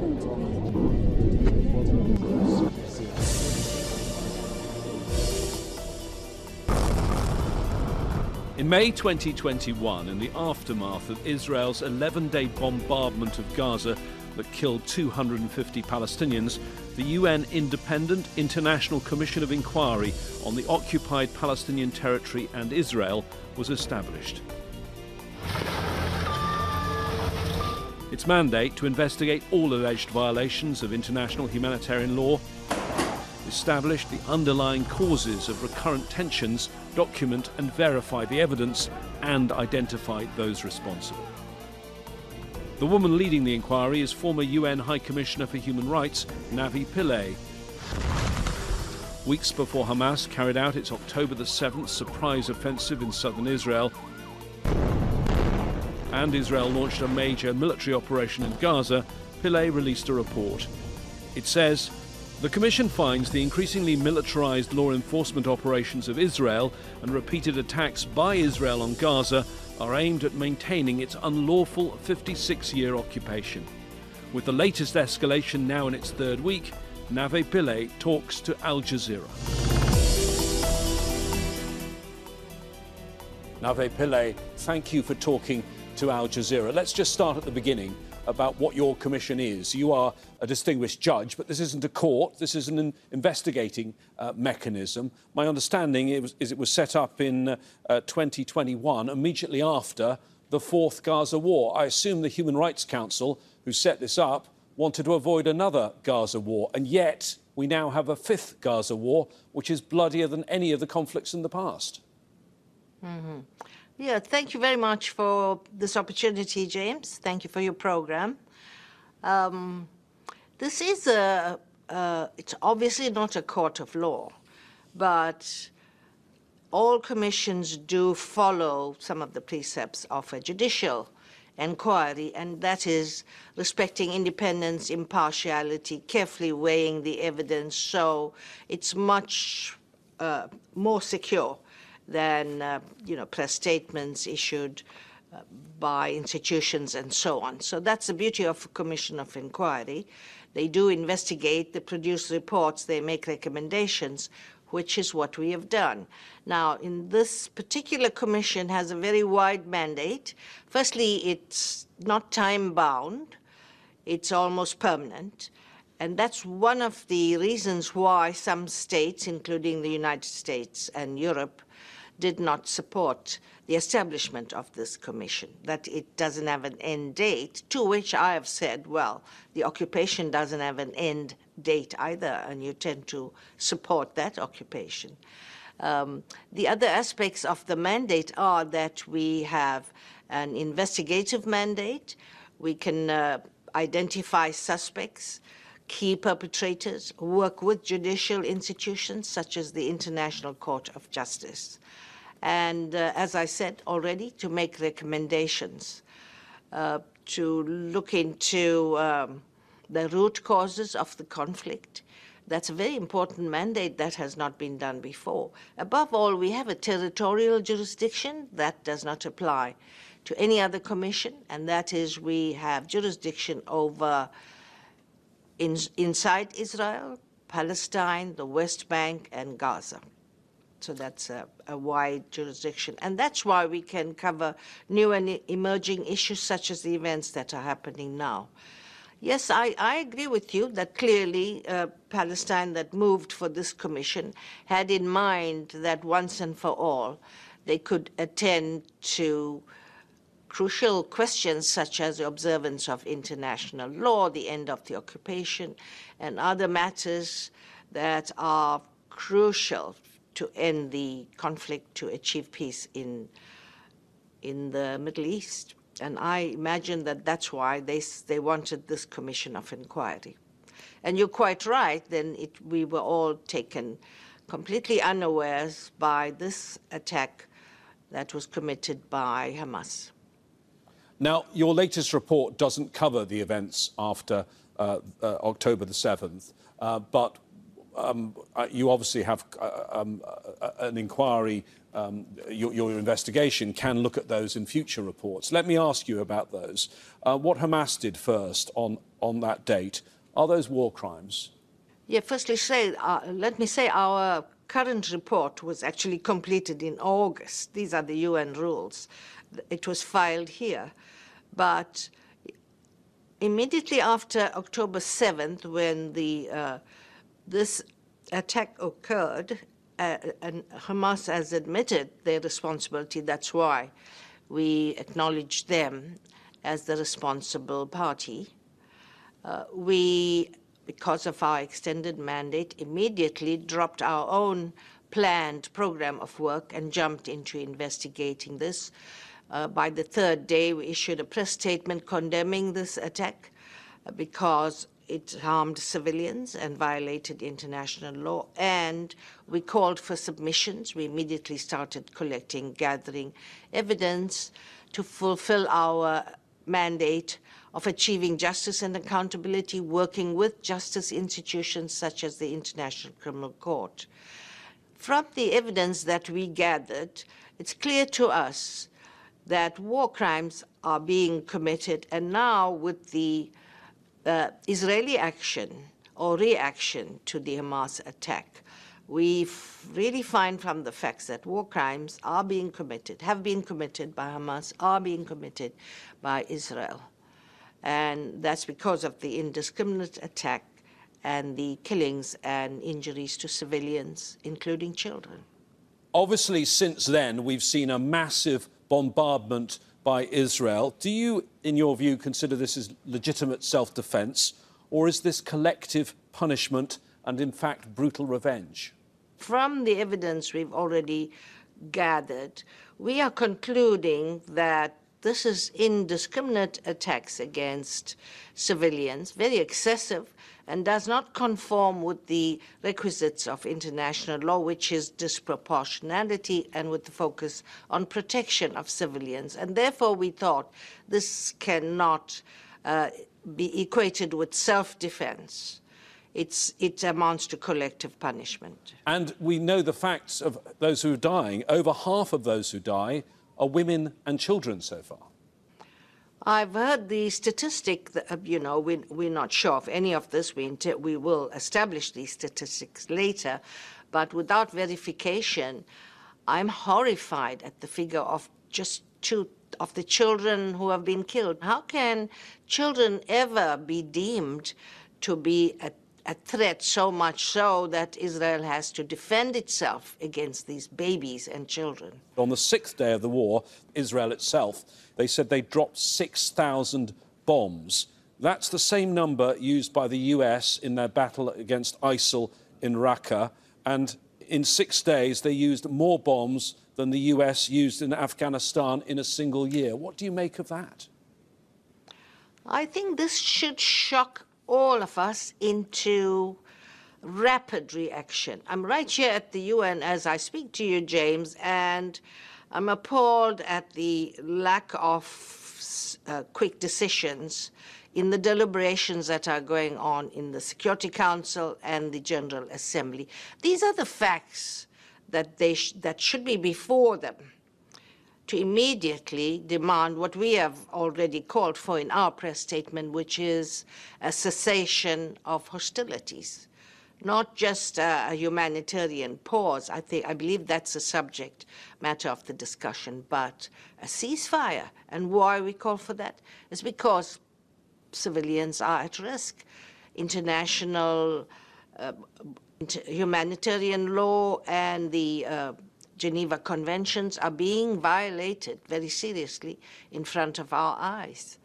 In May 2021, in the aftermath of Israel's 11 day bombardment of Gaza that killed 250 Palestinians, the UN Independent International Commission of Inquiry on the occupied Palestinian territory and Israel was established. Its mandate to investigate all alleged violations of international humanitarian law establish the underlying causes of recurrent tensions, document and verify the evidence, and identify those responsible. The woman leading the inquiry is former UN High Commissioner for Human Rights, Navi Pillay. Weeks before Hamas carried out its October the 7th surprise offensive in southern Israel, and Israel launched a major military operation in Gaza, Pillay released a report. It says the Commission finds the increasingly militarized law enforcement operations of Israel and repeated attacks by Israel on Gaza are aimed at maintaining its unlawful 56 year occupation. With the latest escalation now in its third week, Navi Pillay talks to Al Jazeera. Navi Pillay, thank you for talking to Al Jazeera. Let's just start at the beginning about what your commission is. You are a distinguished judge, but this isn't a court. This is an investigating uh, mechanism. My understanding is it was set up in uh, 2021, immediately after the fourth Gaza war. I assume the Human Rights Council, who set this up, wanted to avoid another Gaza war, and yet we now have a fifth Gaza war, which is bloodier than any of the conflicts in the past. Mm-hmm. Yeah, thank you very much for this opportunity, James. Thank you for your program. Um, this is a, uh, it's obviously not a court of law, but all commissions do follow some of the precepts of a judicial inquiry, and that is respecting independence, impartiality, carefully weighing the evidence, so it's much uh, more secure than uh, you know press statements issued uh, by institutions and so on. So that's the beauty of a commission of inquiry. They do investigate, they produce reports, they make recommendations, which is what we have done. Now, in this particular commission has a very wide mandate. Firstly, it's not time bound. It's almost permanent. And that's one of the reasons why some states, including the United States and Europe, did not support the establishment of this commission, that it doesn't have an end date, to which I have said, well, the occupation doesn't have an end date either, and you tend to support that occupation. Um, the other aspects of the mandate are that we have an investigative mandate, we can uh, identify suspects, key perpetrators, work with judicial institutions such as the International Court of Justice and, uh, as I said already, to make recommendations, uh, to look into um, the root causes of the conflict. That's a very important mandate that has not been done before. Above all, we have a territorial jurisdiction that does not apply to any other commission, and that is we have jurisdiction over in, inside Israel, Palestine, the West Bank, and Gaza. So that's a, a, wide jurisdiction. And that's why we can cover new and emerging issues such as the events that are happening now. Yes, I, I agree with you that clearly uh, Palestine that moved for this commission had in mind that once and for all they could attend to crucial questions such as the observance of international law, the end of the occupation, and other matters that are crucial to end the conflict, to achieve peace in, in the Middle East. And I imagine that that's why they, they wanted this commission of inquiry. And you're quite right, then it, we were all taken completely unawares by this attack that was committed by Hamas. Now, your latest report doesn't cover the events after uh, uh, October the 7th, uh, but um, uh, you obviously have uh, um, uh, an inquiry um, your, your, investigation can look at those in future reports. Let me ask you about those. Uh, what Hamas did first on, on that date, are those war crimes? Yeah, firstly, say, uh, let me say our current report was actually completed in August. These are the UN rules. It was filed here. But immediately after October 7th, when the, uh, this attack occurred, uh, and Hamas has admitted their responsibility. That's why we acknowledge them as the responsible party. Uh, we, because of our extended mandate, immediately dropped our own planned program of work and jumped into investigating this. Uh, by the third day, we issued a press statement condemning this attack uh, because it harmed civilians and violated international law. And we called for submissions. We immediately started collecting, gathering evidence to fulfill our mandate of achieving justice and accountability, working with justice institutions such as the International Criminal Court. From the evidence that we gathered, it's clear to us that war crimes are being committed, and now with the Israeli action or reaction to the Hamas attack, we really find from the facts that war crimes are being committed, have been committed by Hamas, are being committed by Israel. And that's because of the indiscriminate attack and the killings and injuries to civilians, including children. Obviously, since then, we've seen a massive bombardment by Israel. Do you, in your view, consider this as legitimate self defense, or is this collective punishment and, in fact, brutal revenge? From the evidence we've already gathered, we are concluding that this is indiscriminate attacks against civilians, very excessive, and does not conform with the requisites of international law, which is disproportionality and with the focus on protection of civilians. And therefore, we thought this cannot uh, be equated with self-defense. It's, it amounts to collective punishment. And we know the facts of those who are dying. Over half of those who die are women and children so far. I've heard the statistic, that, uh, you know, we, we're not sure of any of this. We, we will establish these statistics later. But without verification, I'm horrified at the figure of just two of the children who have been killed. How can children ever be deemed to be a a threat so much so that Israel has to defend itself against these babies and children. On the sixth day of the war, Israel itself, they said they dropped 6,000 bombs. That's the same number used by the US in their battle against ISIL in Raqqa. And in six days, they used more bombs than the US used in Afghanistan in a single year. What do you make of that? I think this should shock all of us into rapid reaction. I'm right here at the UN as I speak to you, James, and I'm appalled at the lack of uh, quick decisions in the deliberations that are going on in the Security Council and the General Assembly. These are the facts that, they sh that should be before them to immediately demand what we have already called for in our press statement, which is a cessation of hostilities, not just a, humanitarian pause. I think I believe that's a subject matter of the discussion, but a ceasefire. And why we call for that is because civilians are at risk. International uh, humanitarian law and the uh, Geneva Conventions are being violated very seriously in front of our eyes.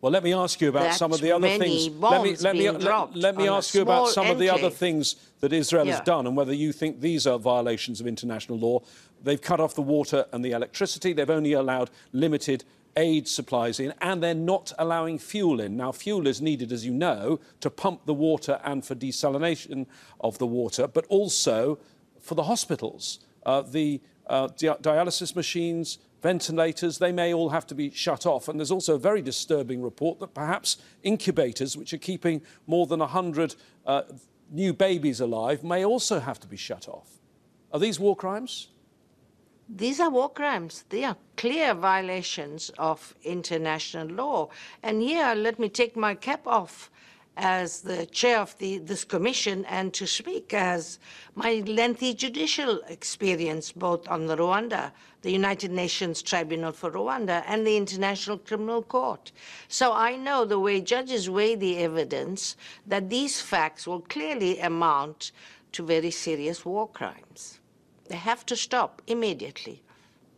Well, let me ask you about some of the other things. Let me, let me, let, let me ask you about some of the other things that Israel yeah. has done and whether you think these are violations of international law. They've cut off the water and the electricity. They've only allowed limited aid supplies in, and they're not allowing fuel in. Now, fuel is needed, as you know, to pump the water and for desalination of the water, but also for the hospitals uh, the uh, di dialysis machines, ventilators, they may all have to be shut off. And there's also a very disturbing report that perhaps incubators, which are keeping more than 100 uh, new babies alive, may also have to be shut off. Are these war crimes? these are war crimes. They are clear violations of international law. And here, let me take my cap off as the chair of the, this commission and to speak as my lengthy judicial experience both on the Rwanda, the United Nations Tribunal for Rwanda, and the International Criminal Court. So I know the way judges weigh the evidence that these facts will clearly amount to very serious war crimes. They have to stop immediately.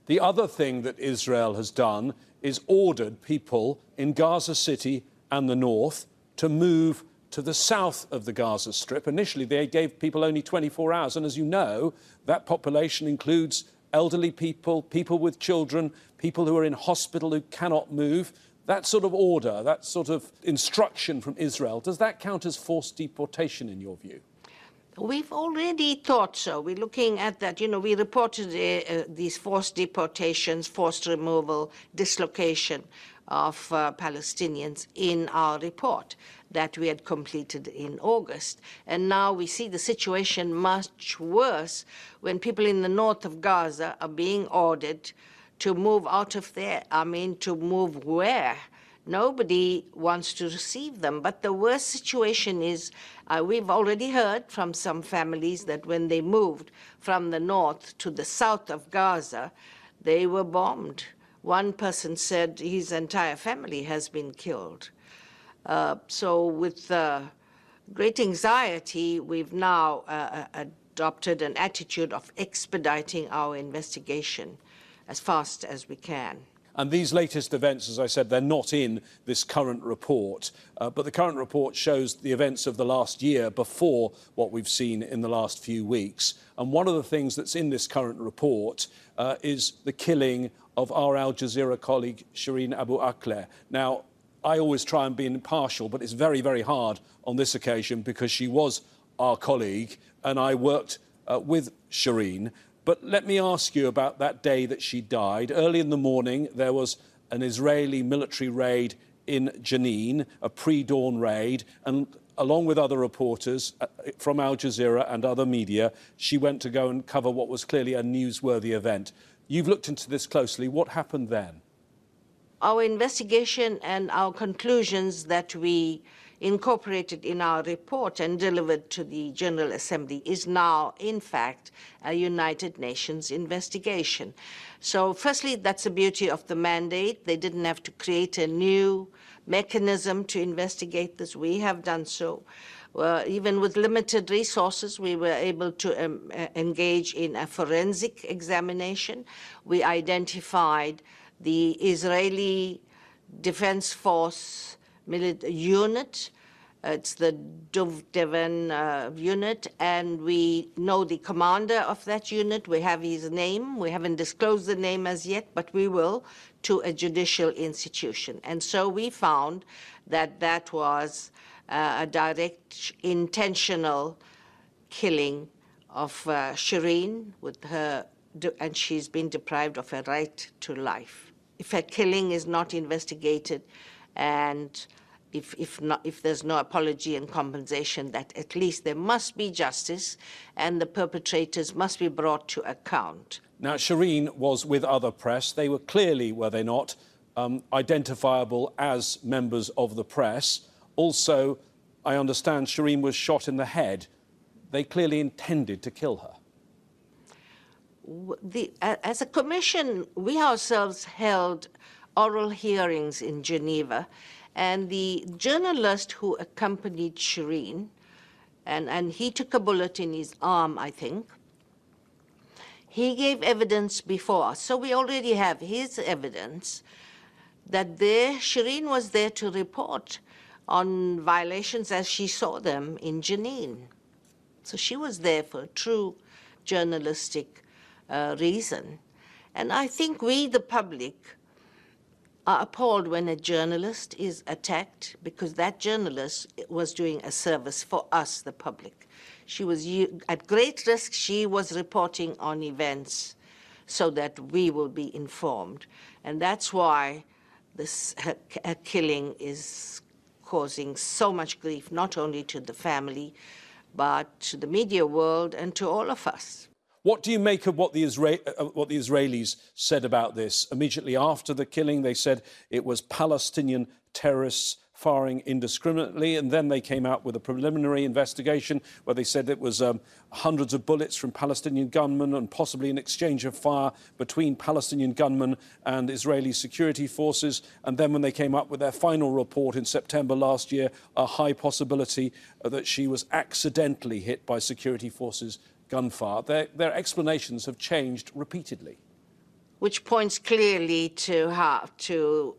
The other thing that Israel has done is ordered people in Gaza City and the north to move to the south of the Gaza Strip. Initially, they gave people only 24 hours. And as you know, that population includes elderly people, people with children, people who are in hospital who cannot move. That sort of order, that sort of instruction from Israel, does that count as forced deportation in your view? We've already thought so. We're looking at that. You know, we reported uh, uh, these forced deportations, forced removal, dislocation of uh, Palestinians in our report that we had completed in August. And now we see the situation much worse when people in the north of Gaza are being ordered to move out of there. I mean, to move where? Nobody wants to receive them. But the worst situation is uh, we've already heard from some families that when they moved from the north to the south of Gaza, they were bombed. One person said his entire family has been killed. Uh, so, with uh, great anxiety, we've now uh, uh adopted an attitude of expediting our investigation as fast as we can. And these latest events, as I said, they're not in this current report. Uh, but the current report shows the events of the last year before what we've seen in the last few weeks. And one of the things that's in this current report uh, is the killing of our Al Jazeera colleague, Shireen Abu Akleh. Now, I always try and be impartial, but it's very, very hard on this occasion because she was our colleague and I worked uh, with Shireen. But let me ask you about that day that she died. Early in the morning, there was an Israeli military raid in Jenin, a pre-dawn raid, and along with other reporters uh, from Al Jazeera and other media, she went to go and cover what was clearly a newsworthy event. You've looked into this closely. What happened then? Our investigation and our conclusions that we incorporated in our report and delivered to the General Assembly is now, in fact, a United Nations investigation. So, firstly, that's the beauty of the mandate. They didn't have to create a new mechanism to investigate this. We have done so. Even with limited resources, we were able to um, engage in a forensic examination. We identified the Israeli Defense Force unit it's the Duvdevan uh, unit, and we know the commander of that unit. We have his name. We haven't disclosed the name as yet, but we will to a judicial institution. And so we found that that was uh, a direct, intentional killing of uh, Shireen with her, and she's been deprived of her right to life. If her killing is not investigated and if, if, not, if there's no apology and compensation, that at least there must be justice and the perpetrators must be brought to account. Now, Shireen was with other press. They were clearly, were they not, um, identifiable as members of the press. Also, I understand Shireen was shot in the head. They clearly intended to kill her. The, as a commission, we ourselves held oral hearings in Geneva and the journalist who accompanied Shireen, and, and he took a bullet in his arm, I think, he gave evidence before us. So we already have his evidence that there, Shireen was there to report on violations as she saw them in Jenin. So she was there for a true journalistic uh, reason. And I think we, the public, are appalled when a journalist is attacked because that journalist was doing a service for us, the public. She was at great risk. She was reporting on events so that we will be informed. And that's why this her, her killing is causing so much grief, not only to the family, but to the media world and to all of us. What do you make of what the, Isra- uh, what the Israelis said about this? Immediately after the killing, they said it was Palestinian terrorists firing indiscriminately. And then they came out with a preliminary investigation where they said it was um, hundreds of bullets from Palestinian gunmen and possibly an exchange of fire between Palestinian gunmen and Israeli security forces. And then when they came up with their final report in September last year, a high possibility that she was accidentally hit by security forces gunfire. Their, their explanations have changed repeatedly. Which points clearly to how to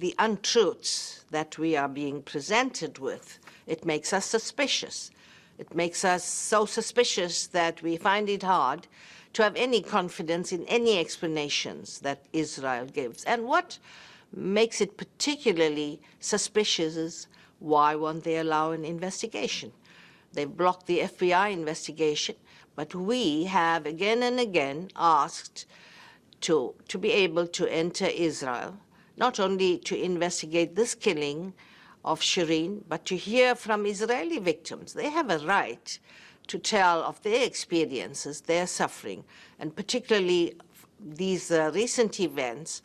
the untruths that we are being presented with. It makes us suspicious. It makes us so suspicious that we find it hard to have any confidence in any explanations that Israel gives. And what makes it particularly suspicious is why won't they allow an investigation? They've blocked the FBI investigation, but we have again and again asked to, to be able to enter Israel not only to investigate this killing of Shireen, but to hear from Israeli victims. They have a right to tell of their experiences, their suffering, and particularly these uh, recent events,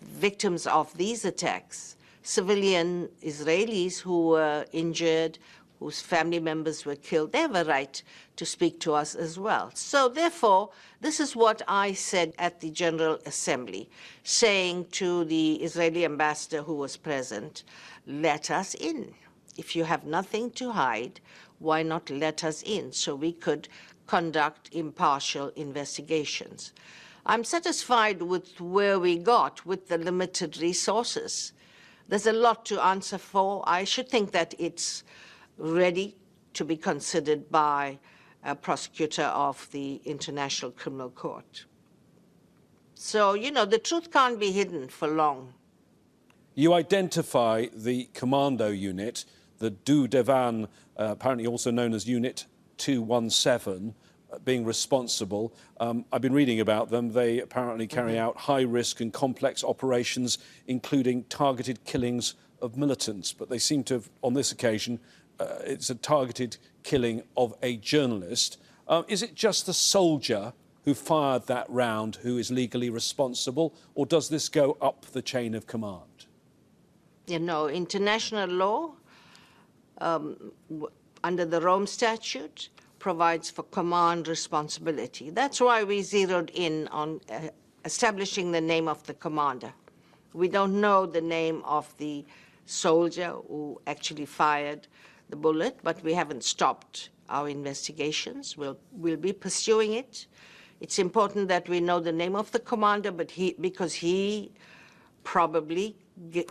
victims of these attacks, civilian Israelis who were injured, whose family members were killed, they have a right to speak to us as well. So therefore, this is what I said at the General Assembly, saying to the Israeli ambassador who was present, let us in. If you have nothing to hide, why not let us in so we could conduct impartial investigations? I'm satisfied with where we got with the limited resources. There's a lot to answer for. I should think that it's ready to be considered by a prosecutor of the International Criminal Court. So, you know, the truth can't be hidden for long. You identify the commando unit, the Duvdevan, uh, apparently also known as Unit 217, uh, being responsible. Um, I've been reading about them. They apparently carry mm -hmm. out high risk and complex operations, including targeted killings of militants. But they seem to have, on this occasion, it's a targeted killing of a journalist. Uh, is it just the soldier who fired that round who is legally responsible, or does this go up the chain of command? You know, international law um, under the Rome Statute provides for command responsibility. That's why we zeroed in on uh, establishing the name of the commander. We don't know the name of the soldier who actually fired the bullet, but we haven't stopped our investigations. We'll, we'll be pursuing it. It's important that we know the name of the commander, but he, because he probably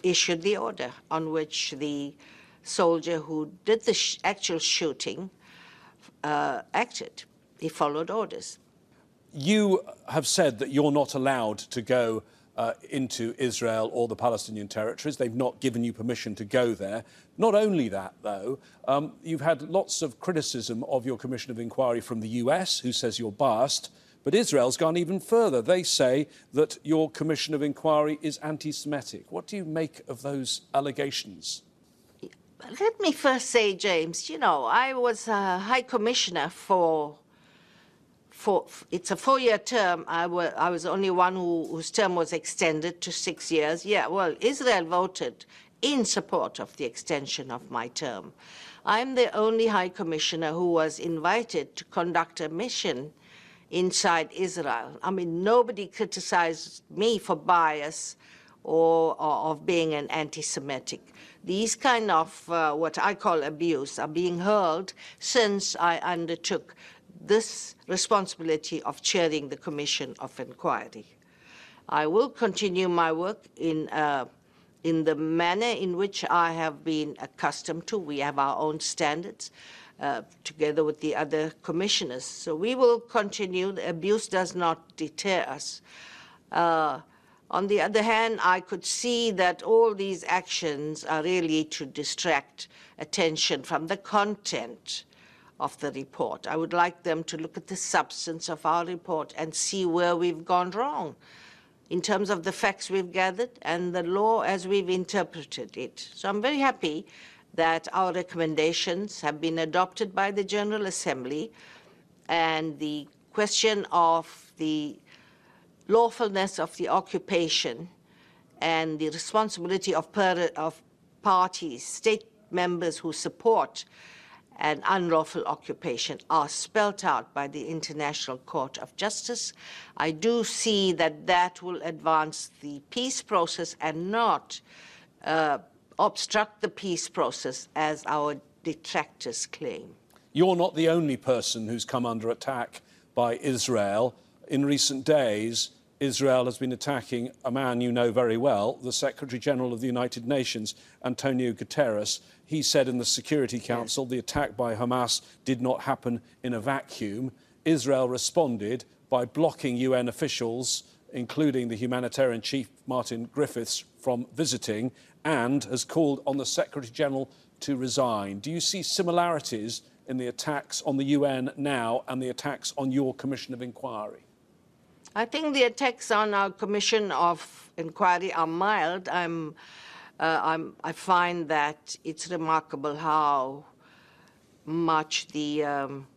issued the order on which the soldier who did the sh actual shooting uh, acted. He followed orders. You have said that you're not allowed to go uh, into Israel or the Palestinian territories. They've not given you permission to go there. Not only that, though, um, you've had lots of criticism of your Commission of Inquiry from the US, who says you're biased. But Israel's gone even further. They say that your Commission of Inquiry is anti Semitic. What do you make of those allegations? Let me first say, James, you know, I was a High Commissioner for for, it's a four-year term. I, were, I was only one who, whose term was extended to six years. Yeah, well, Israel voted in support of the extension of my term. I'm the only High Commissioner who was invited to conduct a mission inside Israel. I mean, nobody criticized me for bias or, or of being an anti-Semitic. These kind of uh, what I call abuse are being hurled since I undertook this responsibility of chairing the Commission of Inquiry. I will continue my work in, in the manner in which I have been accustomed to. We have our own standards uh, together with the other commissioners. So we will continue. The abuse does not deter us. Uh, on the other hand, I could see that all these actions are really to distract attention from the content of the report. I would like them to look at the substance of our report and see where we've gone wrong in terms of the facts we've gathered and the law as we've interpreted it. So I'm very happy that our recommendations have been adopted by the General Assembly and the question of the lawfulness of the occupation and the responsibility of, of parties, state members who support an unlawful occupation are spelt out by the International Court of Justice. I do see that that will advance the peace process and not uh, obstruct the peace process as our detractors claim. You're not the only person who's come under attack by Israel. In recent days, Israel has been attacking a man you know very well, the Secretary General of the United Nations, Antonio Guterres. He said in the Security Council the attack by Hamas did not happen in a vacuum. Israel responded by blocking UN officials, including the humanitarian chief Martin Griffiths, from visiting and has called on the Secretary General to resign. Do you see similarities in the attacks on the UN now and the attacks on your Commission of Inquiry? I think the attacks on our Commission of Inquiry are mild. I'm, uh, I'm, i find that it's remarkable how much the, um,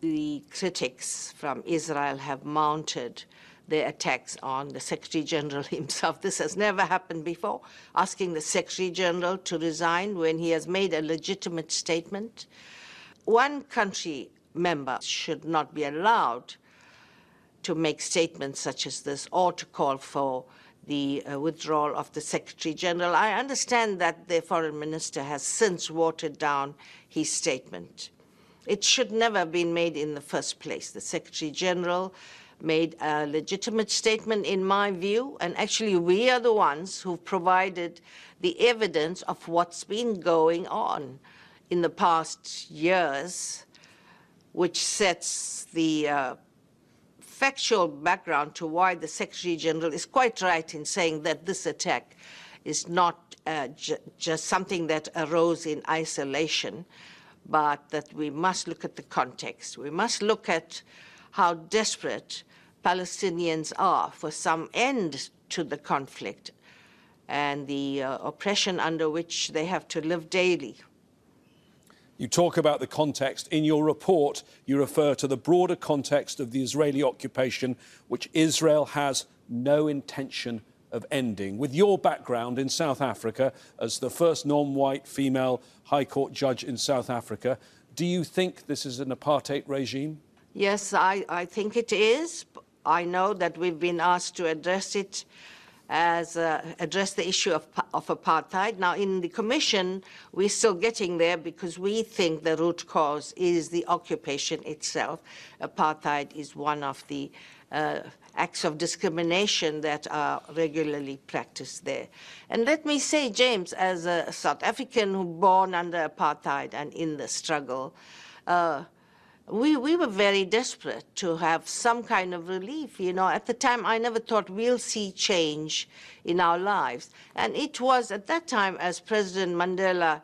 the critics from Israel have mounted their attacks on the Secretary General himself. This has never happened before, asking the Secretary General to resign when he has made a legitimate statement. One country member should not be allowed to make statements such as this or to call for the uh, withdrawal of the Secretary General. I understand that the Foreign Minister has since watered down his statement. It should never have been made in the first place. The Secretary General made a legitimate statement, in my view, and actually we are the ones who've provided the evidence of what's been going on in the past years, which sets the uh, factual background to why the Secretary General is quite right in saying that this attack is not uh, ju just something that arose in isolation, but that we must look at the context. We must look at how desperate Palestinians are for some end to the conflict and the uh, oppression under which they have to live daily. You talk about the context. In your report, you refer to the broader context of the Israeli occupation, which Israel has no intention of ending. With your background in South Africa as the first non white female High Court judge in South Africa, do you think this is an apartheid regime? Yes, I, I think it is. I know that we've been asked to address it as uh, address the issue of, of apartheid. Now, in the Commission, we're still getting there because we think the root cause is the occupation itself. Apartheid is one of the uh, acts of discrimination that are regularly practiced there. And let me say, James, as a South African who born under apartheid and in the struggle, uh, we, we were very desperate to have some kind of relief. You know, at the time, I never thought we'll see change in our lives. And it was at that time, as President Mandela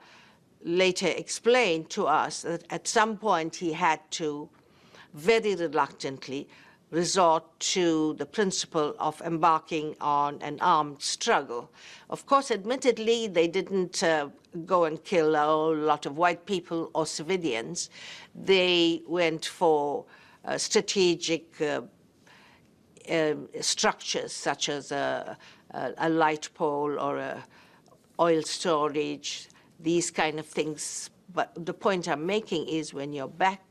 later explained to us, that at some point he had to, very reluctantly, resort to the principle of embarking on an armed struggle. Of course, admittedly, they didn't uh, go and kill a whole lot of white people or civilians. They went for uh, strategic uh, um, structures such as a, a, a, light pole or a oil storage, these kind of things. But the point I'm making is when you're back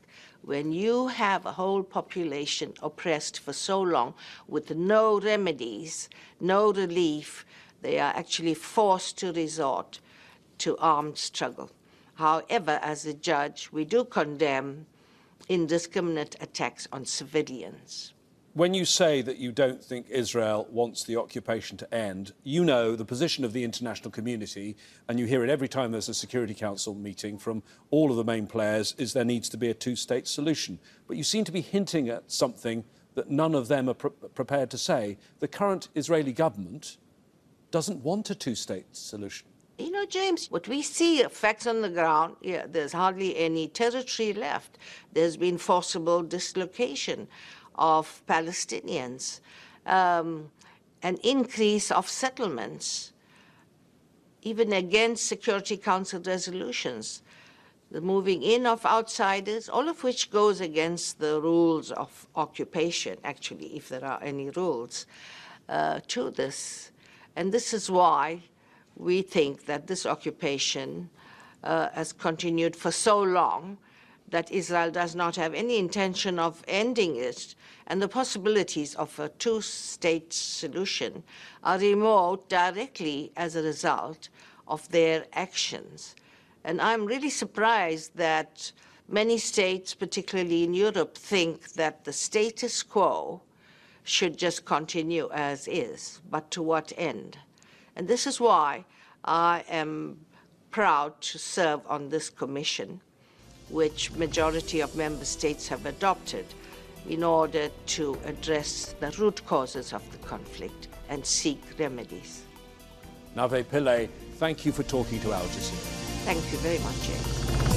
when you have a whole population oppressed for so long with no remedies, no relief, they are actually forced to resort to armed struggle. However, as a judge, we do condemn indiscriminate attacks on civilians. When you say that you don't think Israel wants the occupation to end, you know the position of the international community, and you hear it every time there's a Security Council meeting from all of the main players, is there needs to be a two-state solution. But you seem to be hinting at something that none of them are pre prepared to say. The current Israeli government doesn't want a two-state solution. You know, James, what we see, facts on the ground, yeah, there's hardly any territory left. There's been forcible dislocation of Palestinians, um, an increase of settlements, even against Security Council resolutions. the moving in of outsiders, all of which goes against the rules of occupation, actually, if there are any rules uh, to this. And this is why we think that this occupation uh, has continued for so long that Israel does not have any intention of ending it, and the possibilities of a two state solution are remote directly as a result of their actions. And I'm really surprised that many states, particularly in Europe, think that the status quo should just continue as is, but to what end? And this is why I am proud to serve on this commission, which majority of member states have adopted in order to address the root causes of the conflict and seek remedies. Navi Pillay, thank you for talking to Al Jazeera. Thank you very much, James.